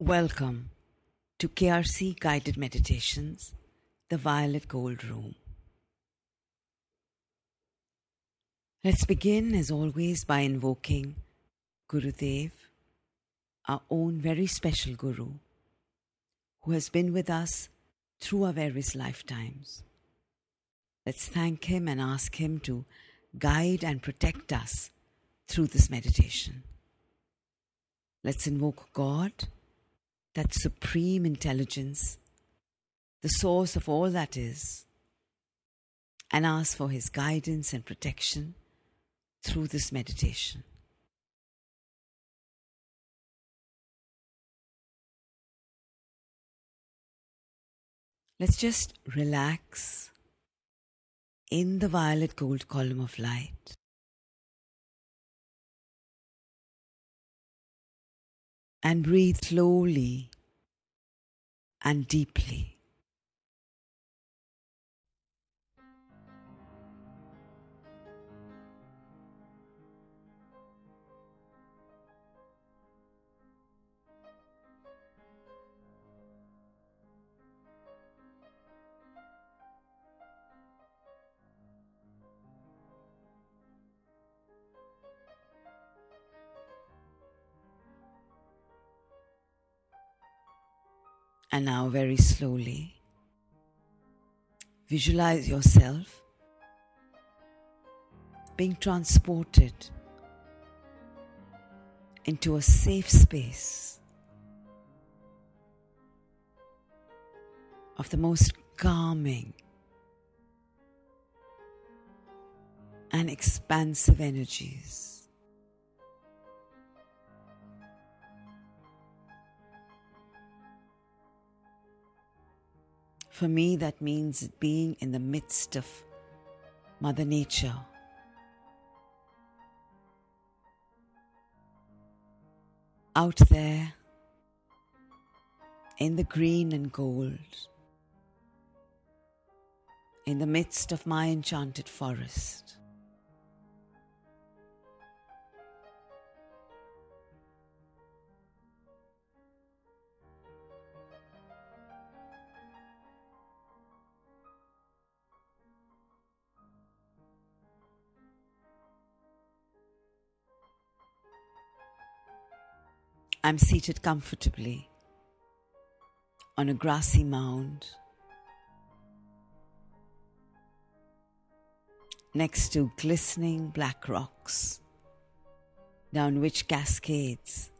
Welcome to KRC Guided Meditations, the Violet Gold Room. Let's begin, as always, by invoking Gurudev, our own very special Guru, who has been with us through our various lifetimes. Let's thank him and ask him to guide and protect us through this meditation. Let's invoke God, that supreme intelligence, the source of all that is, and ask for his guidance and protection through this meditation. Let's just relax in the violet gold column of light. And breathe slowly and deeply. And now, very slowly, visualize yourself being transported into a safe space of the most calming and expansive energies. For me, that means being in the midst of Mother Nature. Out there in the green and gold, in the midst of my enchanted forest. I'm seated comfortably on a grassy mound next to glistening black rocks, down which cascades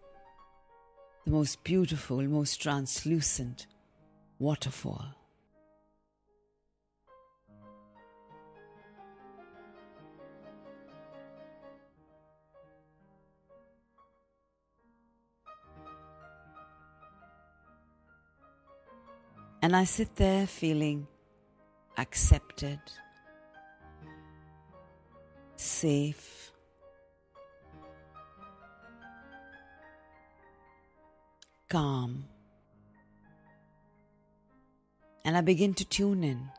the most beautiful, most translucent waterfall. And I sit there feeling accepted, safe, calm. And I begin to tune in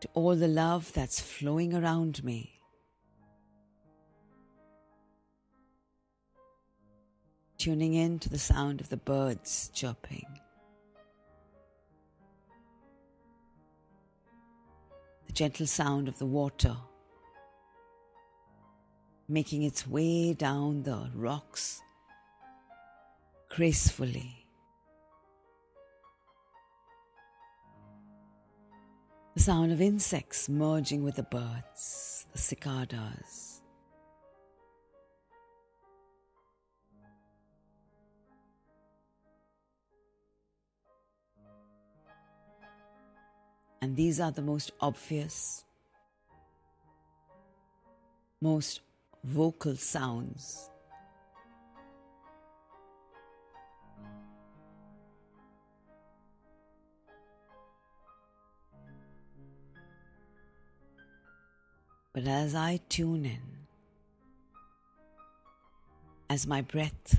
to all the love that's flowing around me. Tuning in to the sound of the birds chirping. The gentle sound of the water making its way down the rocks gracefully. The sound of insects merging with the birds, the cicadas. And these are the most obvious, most vocal sounds. But as I tune in, as my breath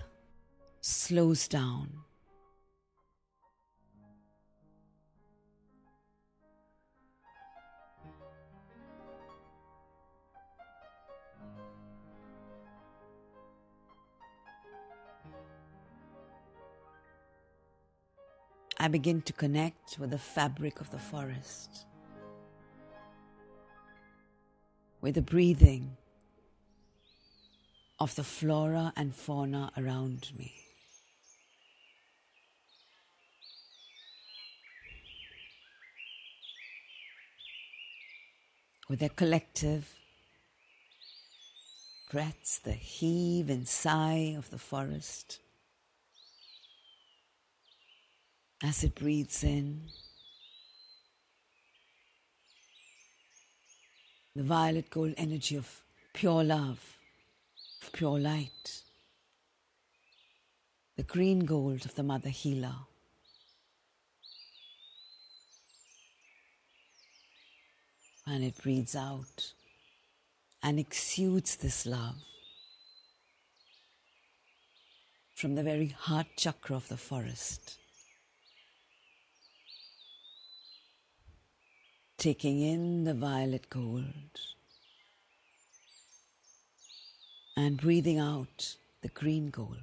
slows down, I begin to connect with the fabric of the forest, with the breathing of the flora and fauna around me. With their collective breaths, the heave and sigh of the forest as it breathes in. The violet gold energy of pure love, of pure light. The green gold of the Mother Healer. And it breathes out and exudes this love from the very heart chakra of the forest. Taking in the violet gold and breathing out the green gold.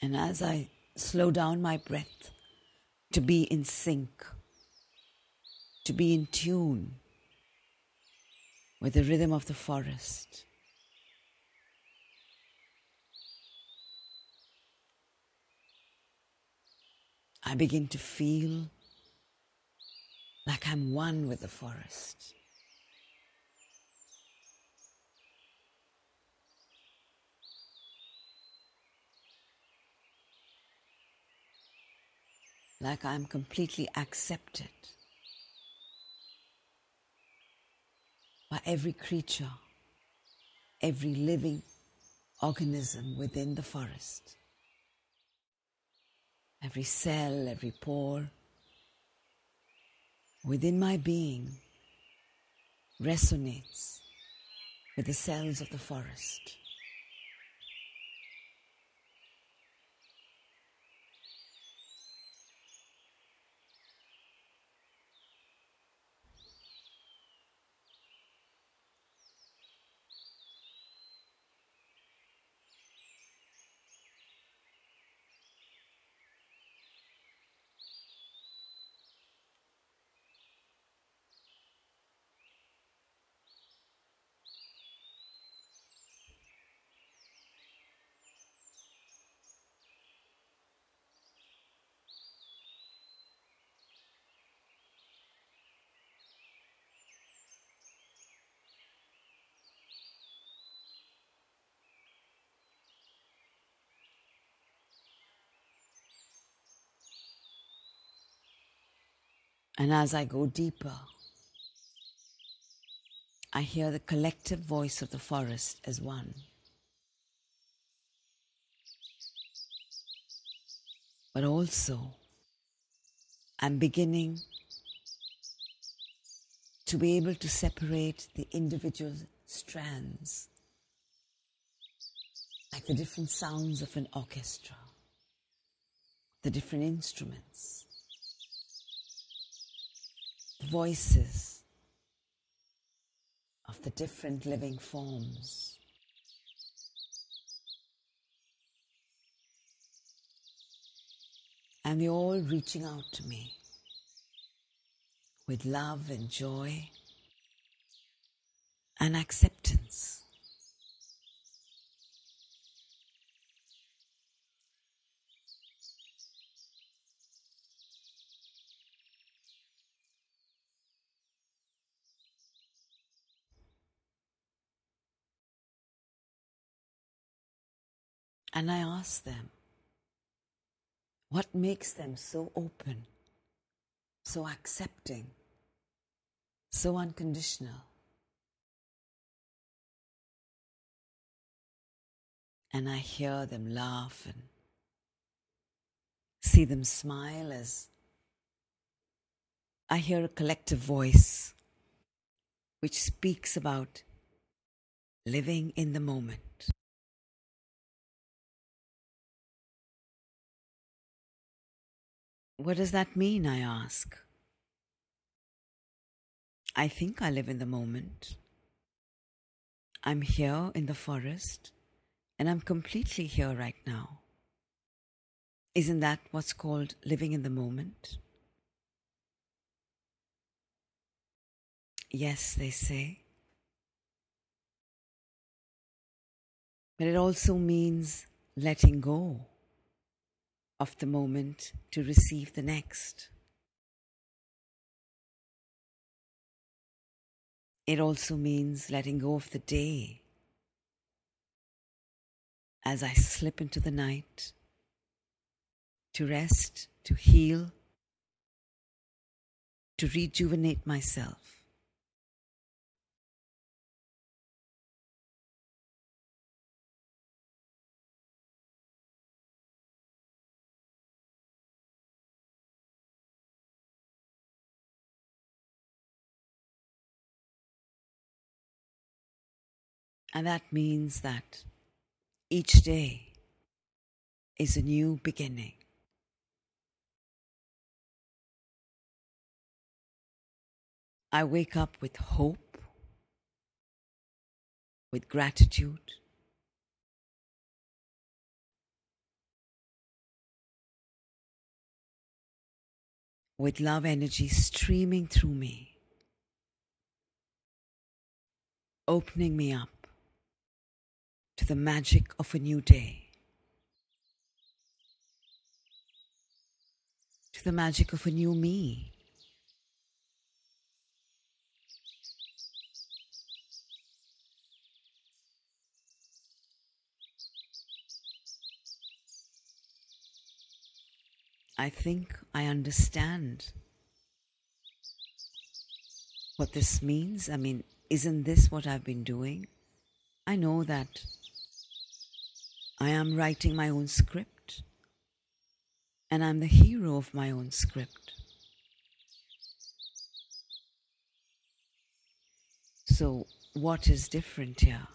And as I slow down my breath to be in sync, to be in tune with the rhythm of the forest, I begin to feel like I'm one with the forest. Like I'm completely accepted by every creature, every living organism within the forest, every cell, every pore within my being resonates with the cells of the forest. And as I go deeper, I hear the collective voice of the forest as one. But also, I'm beginning to be able to separate the individual strands, like the different sounds of an orchestra, the different instruments voices of the different living forms. And they're all reaching out to me with love and joy and acceptance. And I ask them, what makes them so open, so accepting, so unconditional? And I hear them laugh and see them smile as I hear a collective voice which speaks about living in the moment. What does that mean? I ask. I think I live in the moment. I'm here in the forest and I'm completely here right now. Isn't that what's called living in the moment? Yes, they say. But it also means letting go of the moment to receive the next. It also means letting go of the day as I slip into the night to rest, to heal, to rejuvenate myself. And that means that each day is a new beginning. I wake up with hope, with gratitude, with love energy streaming through me, opening me up to the magic of a new day, to the magic of a new me. I think I understand what this means. I mean, isn't this what I've been doing? I know that I am writing my own script, and I'm the hero of my own script. So, what is different here?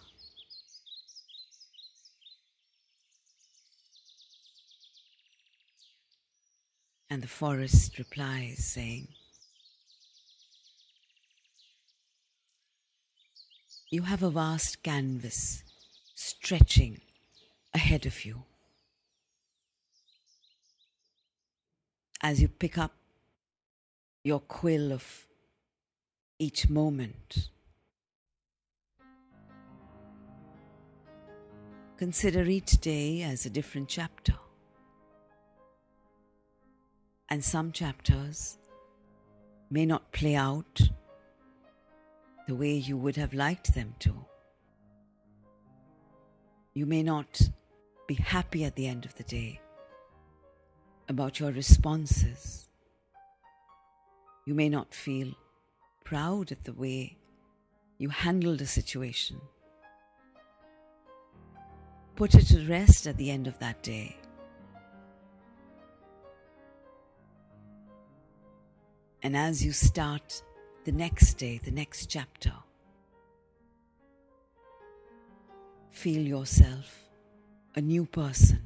And the forest replies, saying, You have a vast canvas stretching ahead of you. As you pick up your quill of each moment, consider each day as a different chapter. And some chapters may not play out the way you would have liked them to. You may not be happy at the end of the day about your responses. You may not feel proud at the way you handled a situation. Put it to rest at the end of that day. And as you start the next day, the next chapter, feel yourself a new person.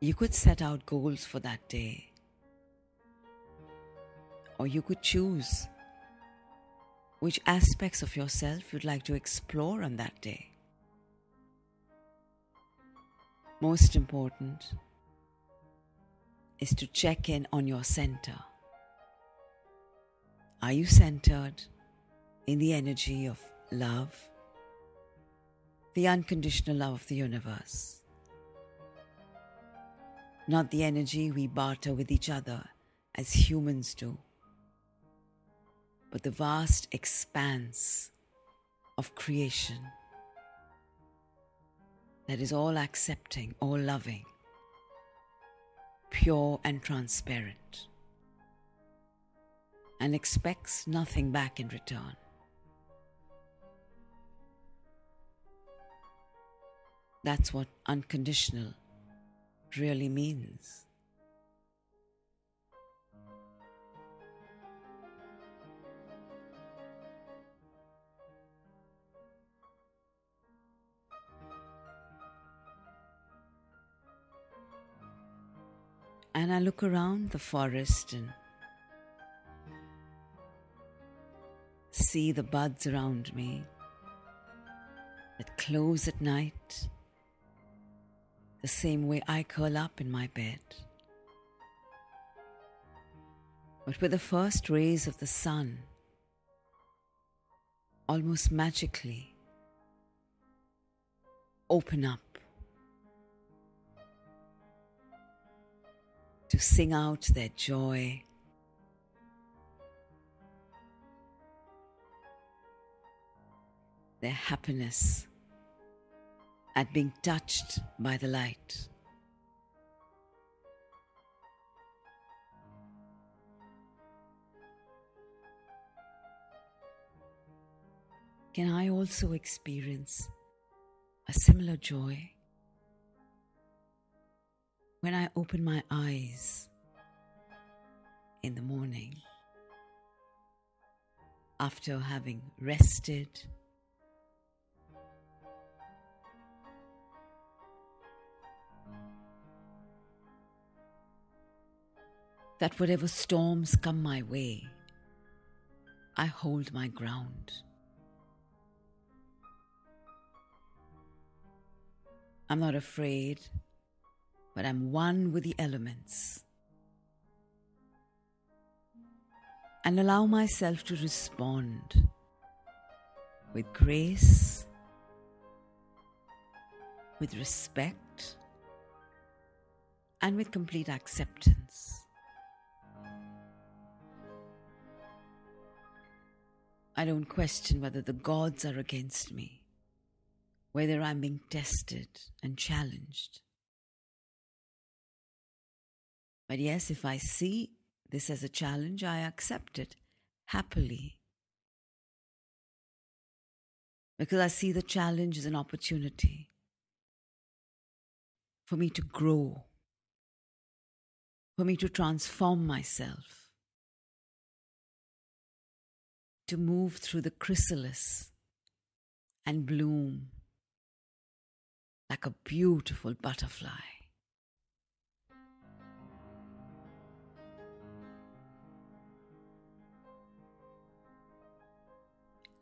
You could set out goals for that day, or you could choose which aspects of yourself you'd like to explore on that day. Most important is to check in on your center. Are you centered in the energy of love, the unconditional love of the universe? Not the energy we barter with each other as humans do, but the vast expanse of creation that is all accepting, all loving, pure and transparent, and expects nothing back in return. That's what unconditional really means. And I look around the forest and see the buds around me that close at night the same way I curl up in my bed. But with the first rays of the sun, almost magically open up to sing out their joy. Their happiness at being touched by the light. Can I also experience a similar joy when I open my eyes in the morning after having rested? That whatever storms come my way, I hold my ground. I'm not afraid, but I'm one with the elements. And allow myself to respond with grace, with respect, and with complete acceptance. I don't question whether the gods are against me, whether I'm being tested and challenged. But yes, if I see this as a challenge, I accept it happily. Because I see the challenge as an opportunity for me to grow, for me to transform myself to move through the chrysalis and bloom like a beautiful butterfly.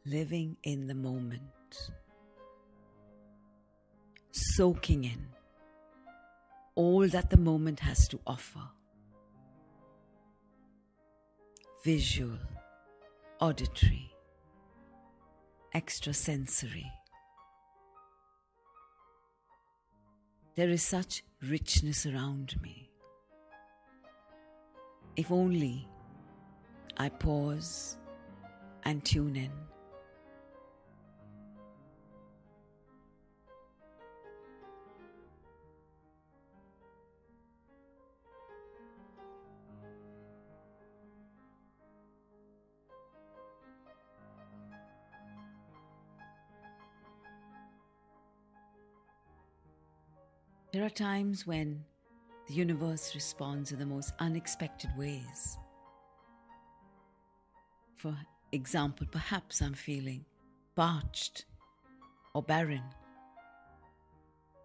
Living in the moment, soaking in all that the moment has to offer. Visual auditory, extrasensory. There is such richness around me. If only I pause and tune in. There are times when the universe responds in the most unexpected ways. For example, perhaps I'm feeling parched or barren,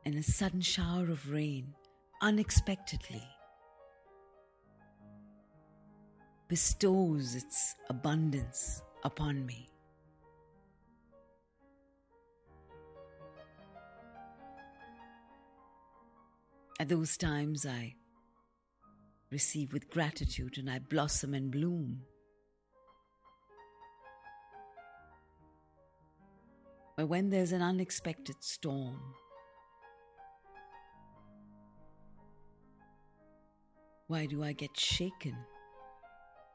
and a sudden shower of rain unexpectedly bestows its abundance upon me. At those times, I receive with gratitude and I blossom and bloom. But when there's an unexpected storm, why do I get shaken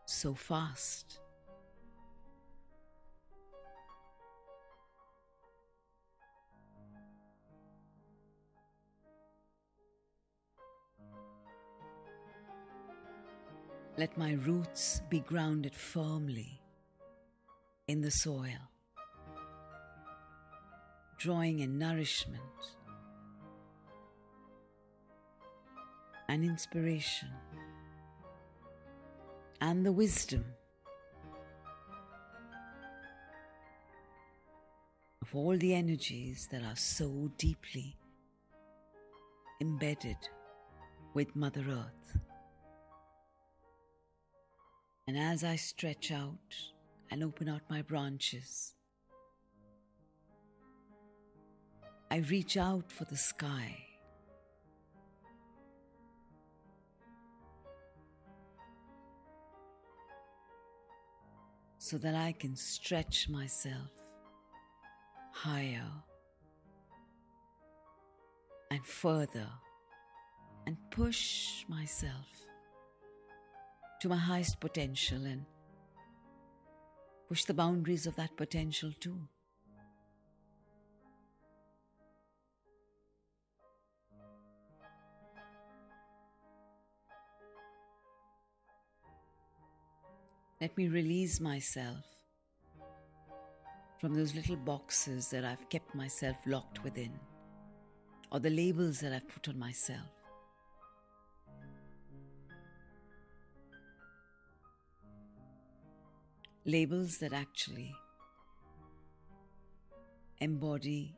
so fast? Let my roots be grounded firmly in the soil, drawing in nourishment and inspiration and the wisdom of all the energies that are so deeply embedded with Mother Earth. And as I stretch out and open out my branches, I reach out for the sky. So that I can stretch myself higher and further and push myself to my highest potential and push the boundaries of that potential too. Let me release myself from those little boxes that I've kept myself locked within, or the labels that I've put on myself. Labels that actually embody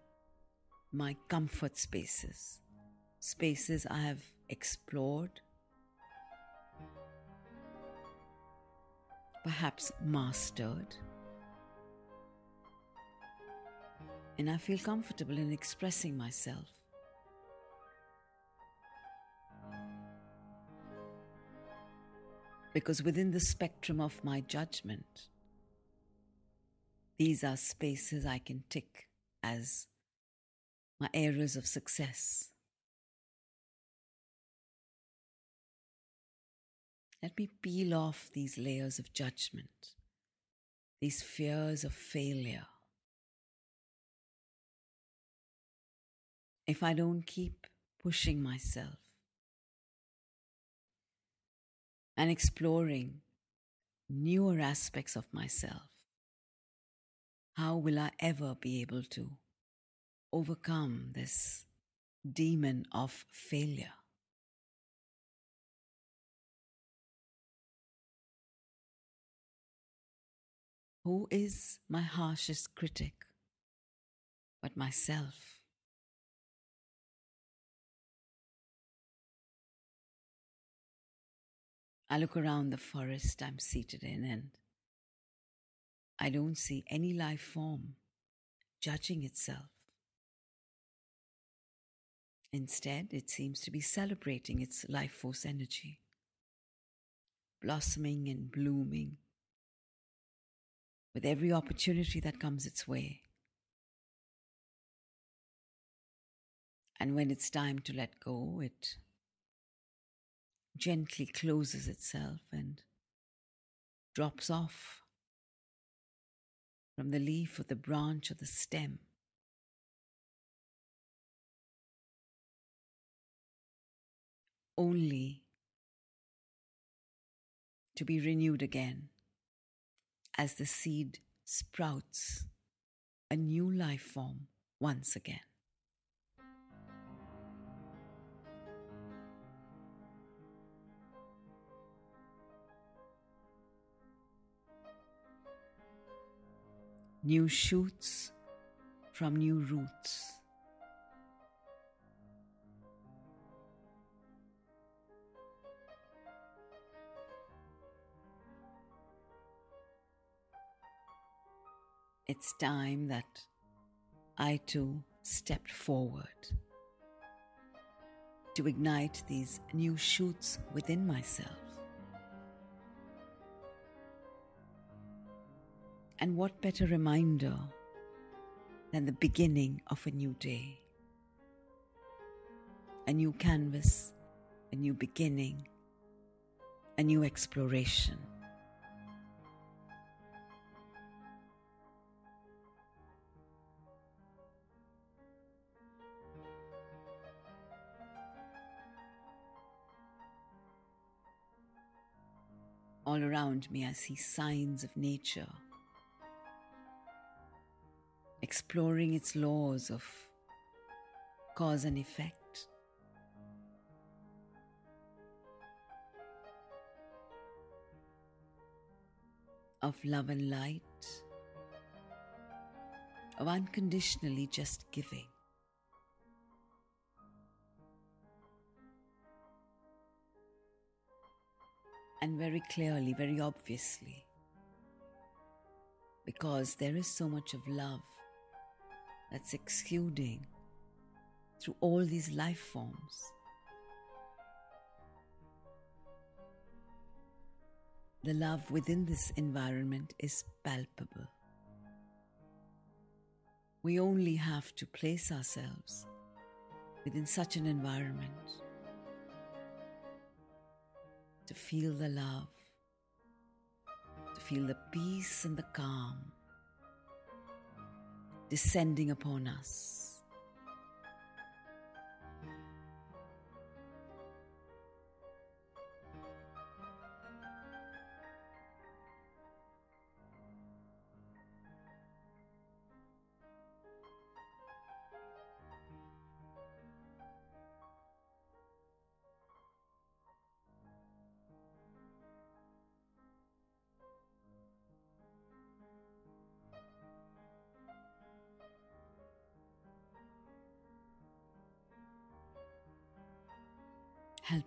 my comfort spaces, spaces I have explored perhaps mastered. And I feel comfortable in expressing myself. Because within the spectrum of my judgment, these are spaces I can tick as my areas of success. Let me peel off these layers of judgment, these fears of failure. If I don't keep pushing myself and exploring newer aspects of myself, how will I ever be able to overcome this demon of failure? Who is my harshest critic but myself? I look around the forest I'm seated in and I don't see any life form judging itself. Instead, it seems to be celebrating its life force energy, blossoming and blooming with every opportunity that comes its way. And when it's time to let go, it gently closes itself and drops off from the leaf or the branch or the stem. Only to be renewed again as the seed sprouts a new life form once again. New shoots from new roots. It's time that I too stepped forward to ignite these new shoots within myself. And what better reminder than the beginning of a new day? A new canvas, a new beginning, a new exploration. All around me, I see signs of nature, exploring its laws of cause and effect. Of love and light, of unconditionally just giving. and very clearly, very obviously. Because there is so much of love that's exuding through all these life forms. The love within this environment is palpable. We only have to place ourselves within such an environment to feel the love, to feel the peace and the calm descending upon us.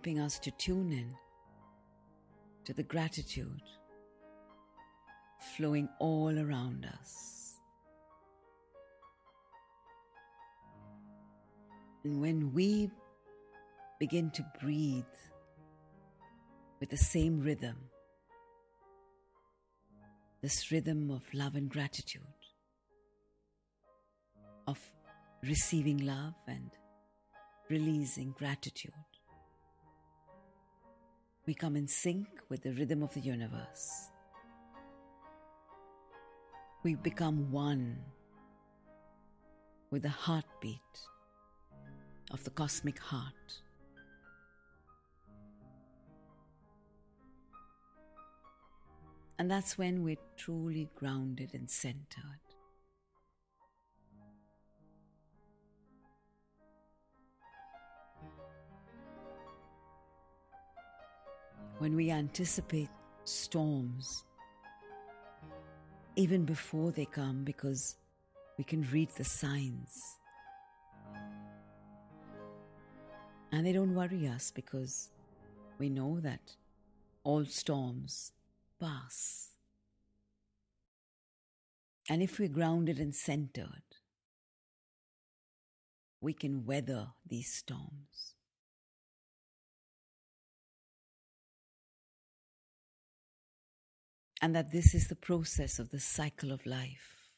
Helping us to tune in to the gratitude flowing all around us. And when we begin to breathe with the same rhythm, this rhythm of love and gratitude, of receiving love and releasing gratitude we come in sync with the rhythm of the universe. We become one with the heartbeat of the cosmic heart. And that's when we're truly grounded and centered. When we anticipate storms, even before they come, because we can read the signs. And they don't worry us because we know that all storms pass. And if we're grounded and centered, we can weather these storms. And that this is the process of the cycle of life.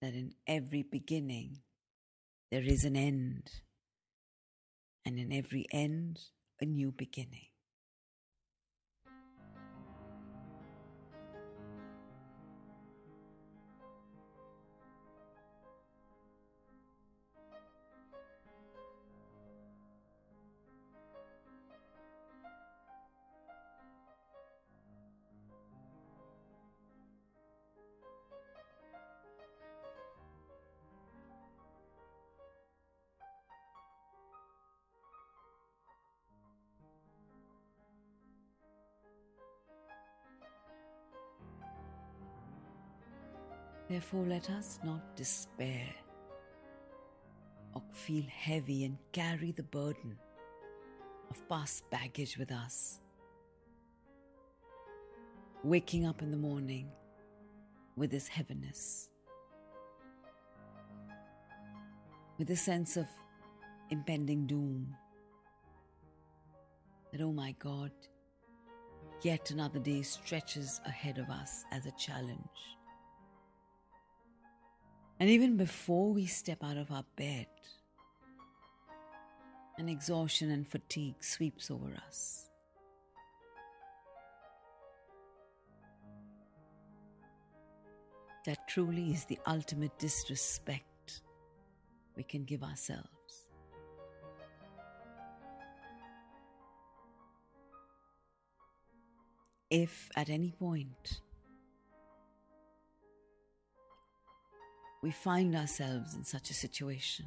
That in every beginning there is an end, and in every end, a new beginning. Therefore, let us not despair or feel heavy and carry the burden of past baggage with us. Waking up in the morning with this heaviness, with a sense of impending doom. That, oh my God, yet another day stretches ahead of us as a challenge. And even before we step out of our bed, an exhaustion and fatigue sweeps over us. That truly is the ultimate disrespect we can give ourselves. If at any point we find ourselves in such a situation.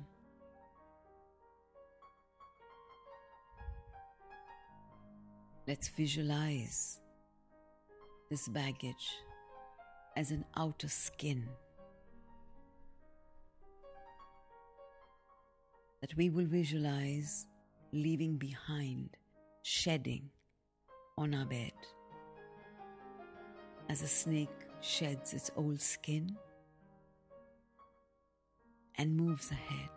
Let's visualize this baggage as an outer skin that we will visualize leaving behind, shedding on our bed. As a snake sheds its old skin and moves ahead,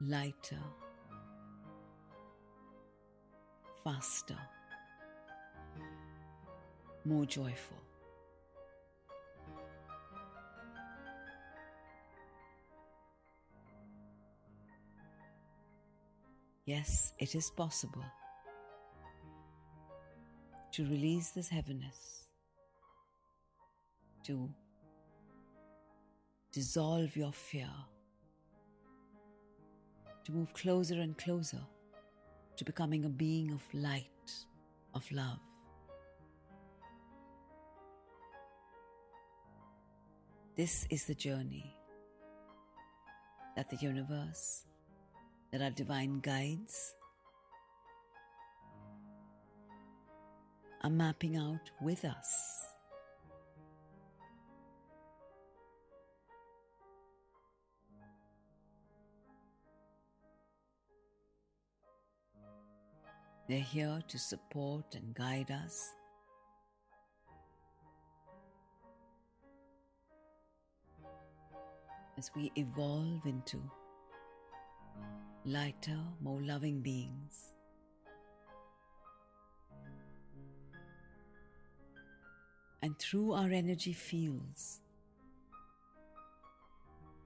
lighter, faster, more joyful. Yes, it is possible to release this heaviness, to dissolve your fear, to move closer and closer to becoming a being of light, of love. This is the journey that the universe that our divine guides are mapping out with us. They're here to support and guide us. As we evolve into lighter, more loving beings. And through our energy fields,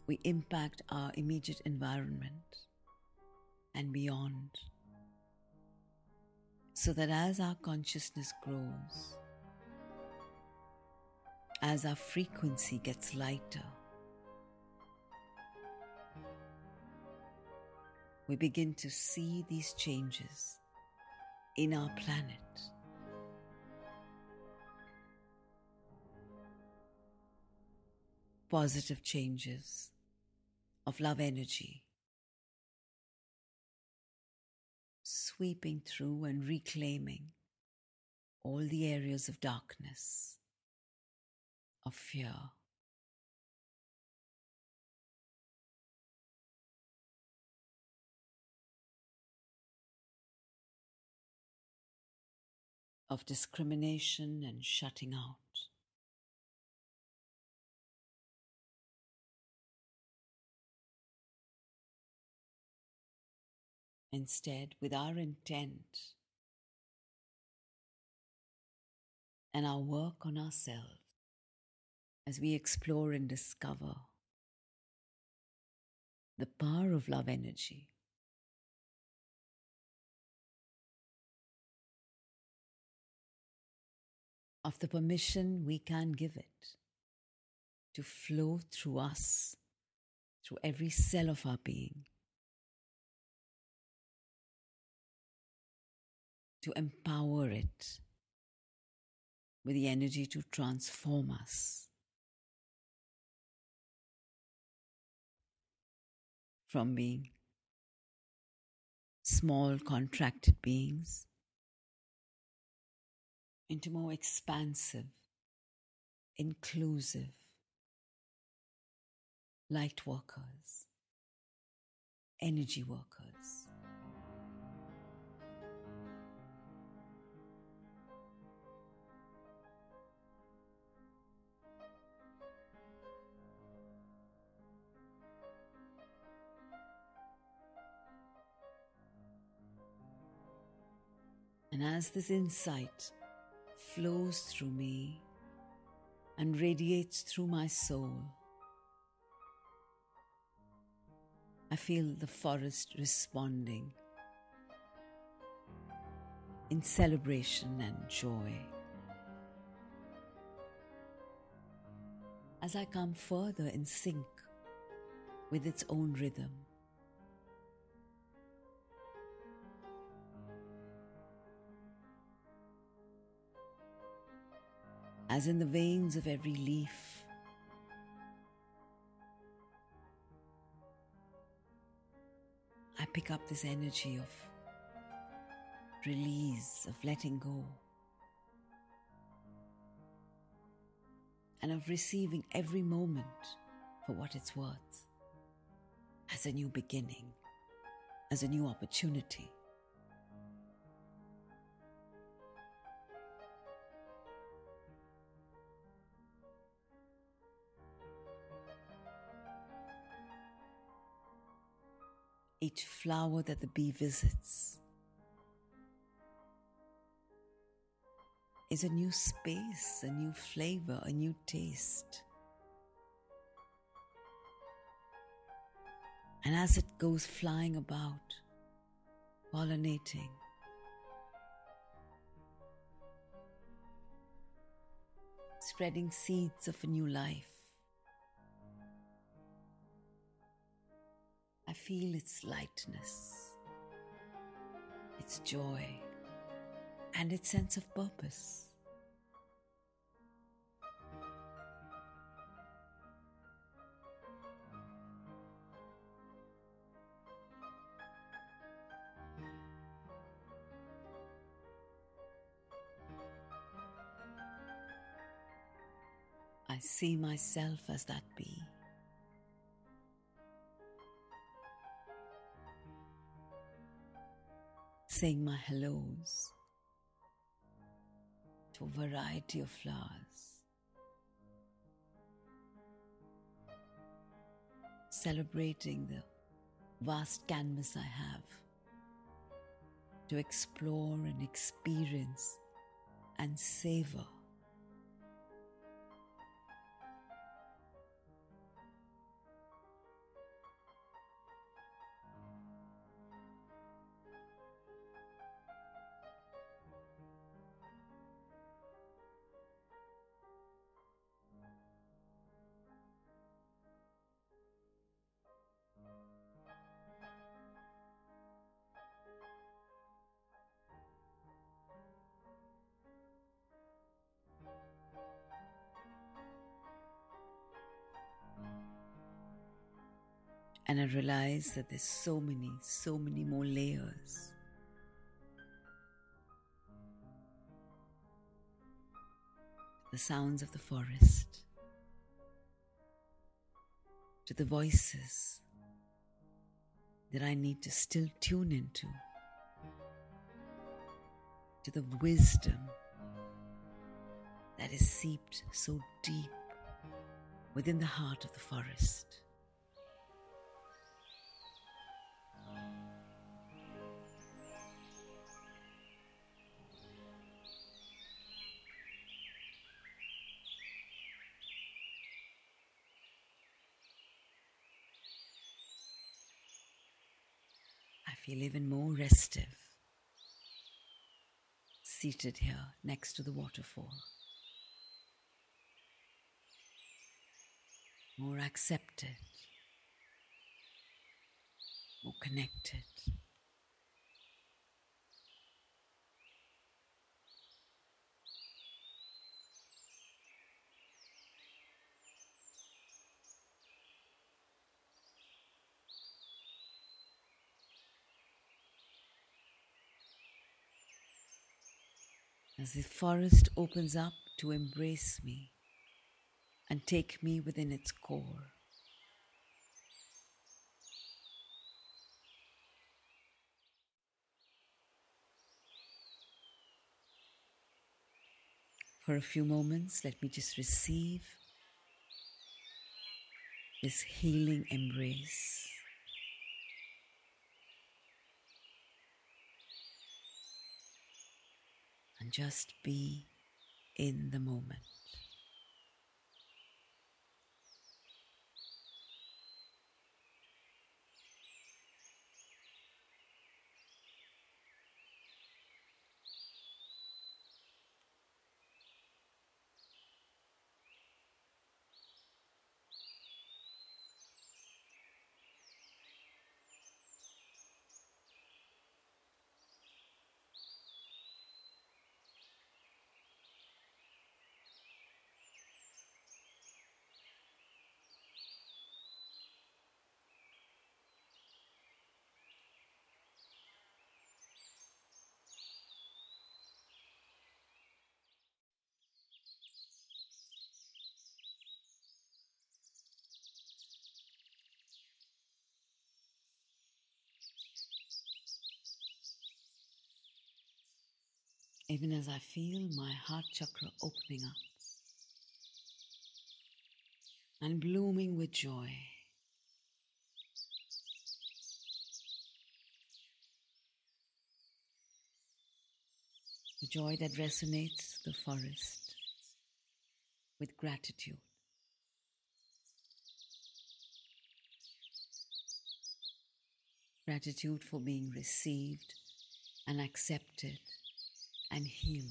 we impact our immediate environment and beyond. So that as our consciousness grows, as our frequency gets lighter, we begin to see these changes in our planet. Positive changes of love energy sweeping through and reclaiming all the areas of darkness, of fear, of discrimination and shutting out. Instead, with our intent. And our work on ourselves, as we explore and discover the power of love energy, of the permission we can give it to flow through us, through every cell of our being, to empower it with the energy to transform us from being small, contracted beings into more expansive, inclusive, light workers, energy workers. And as this insight flows through me and radiates through my soul. I feel the forest responding in celebration and joy. As I come further in sync with its own rhythm. As in the veins of every leaf. I pick up this energy of release, of letting go, and of receiving every moment for what it's worth, as a new beginning, as a new opportunity. Each flower that the bee visits is a new space, a new flavor, a new taste. And as it goes flying about, pollinating, spreading seeds of a new life, I feel its lightness, its joy and its sense of purpose. I see myself as that bee. Saying my hellos to a variety of flowers. Celebrating the vast canvas I have to explore and experience and savor. Realize that there's so many, so many more layers. The sounds of the forest, to the voices that I need to still tune into, to the wisdom that is seeped so deep within the heart of the forest. Feel even more restive seated here next to the waterfall. More accepted, more connected. As the forest opens up to embrace me and take me within its core. For a few moments, let me just receive this healing embrace. And just be in the moment. Even as I feel my heart chakra opening up and blooming with joy. The joy that resonates the forest with gratitude. Gratitude for being received and accepted and healed.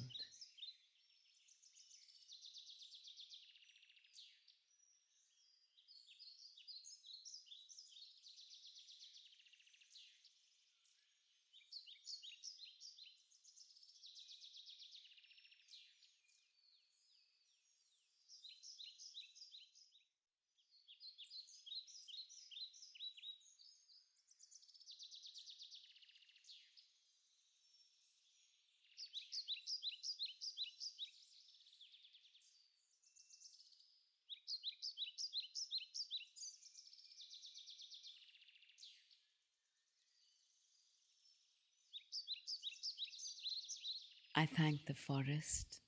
I thank the forest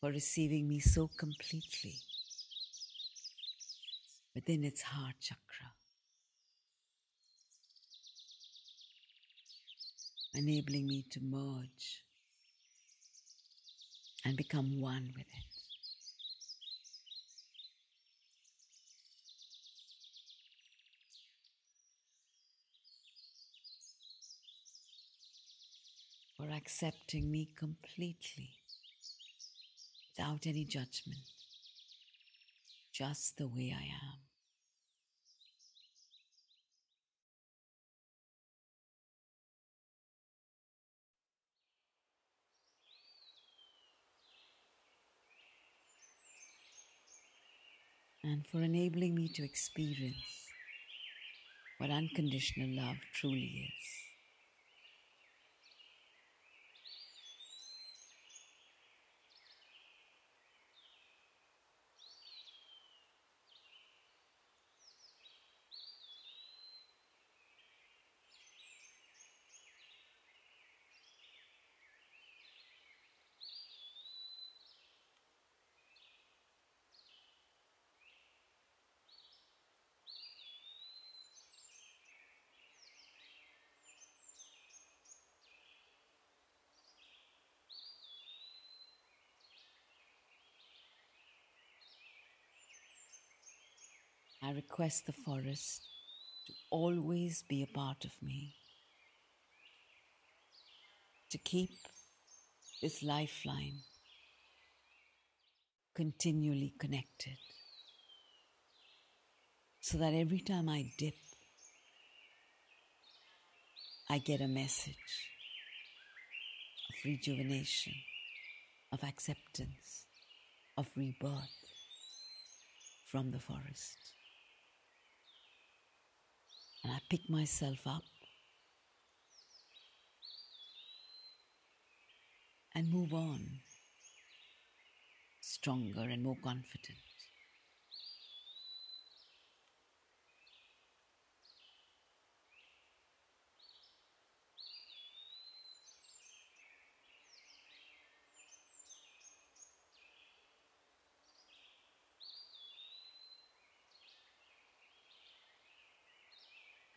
for receiving me so completely within its heart chakra, enabling me to merge and become one with it. For accepting me completely without any judgment, just the way I am. And for enabling me to experience what unconditional love truly is. I request the forest to always be a part of me, to keep this lifeline continually connected, so that every time I dip, I get a message of rejuvenation, of acceptance, of rebirth from the forest and I pick myself up and move on stronger and more confident.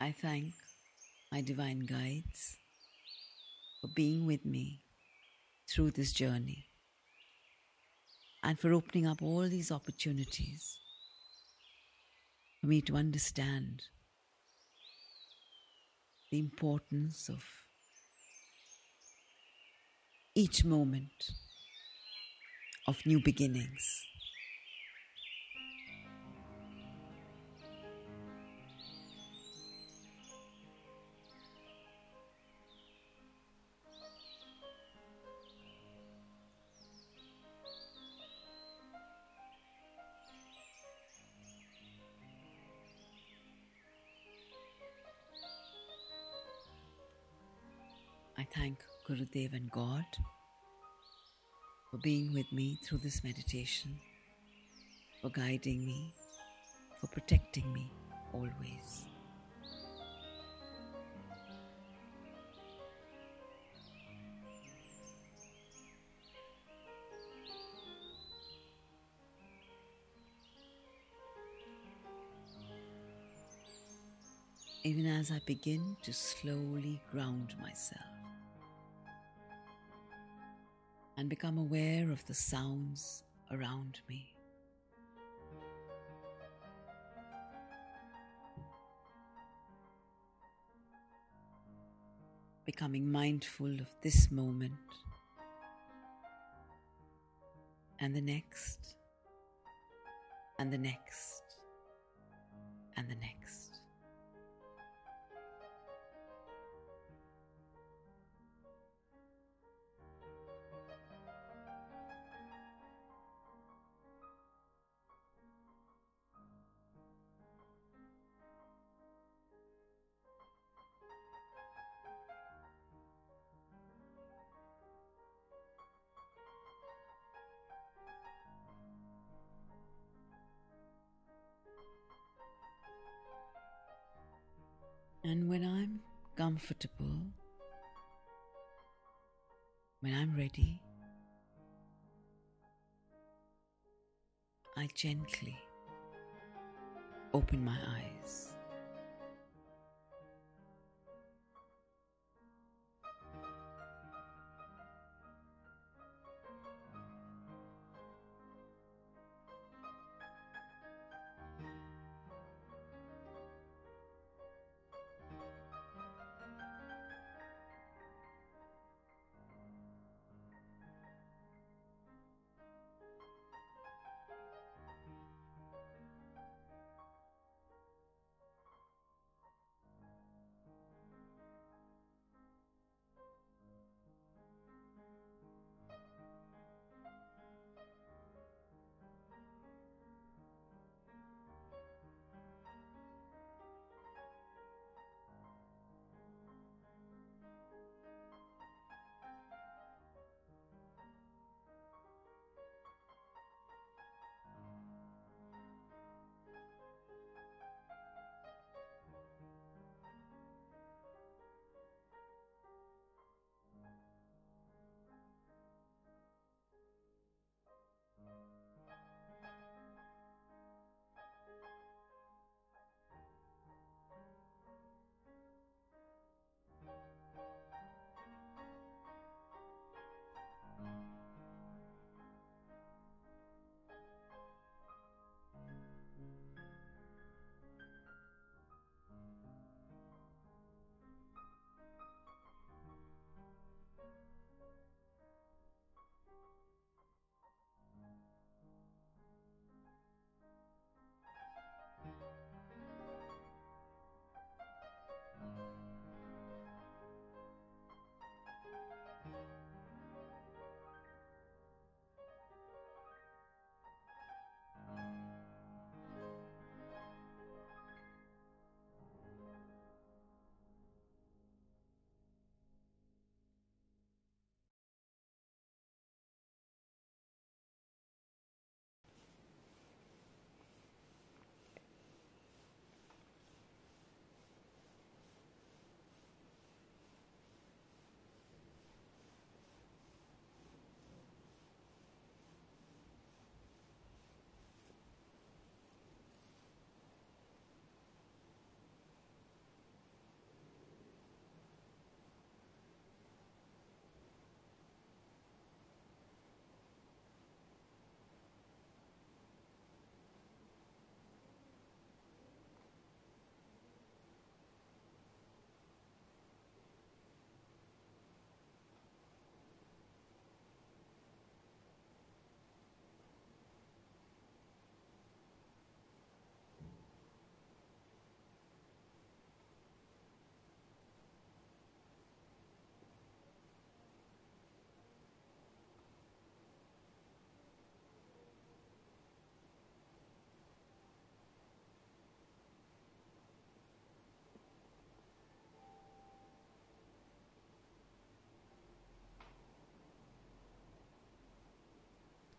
I thank my divine guides for being with me through this journey and for opening up all these opportunities for me to understand the importance of each moment of new beginnings. Gurudev and God for being with me through this meditation, for guiding me, for protecting me always. even as I begin to slowly ground myself and become aware of the sounds around me. Becoming mindful of this moment and the next and the next and the next. Comfortable, when I'm ready, I gently open my eyes.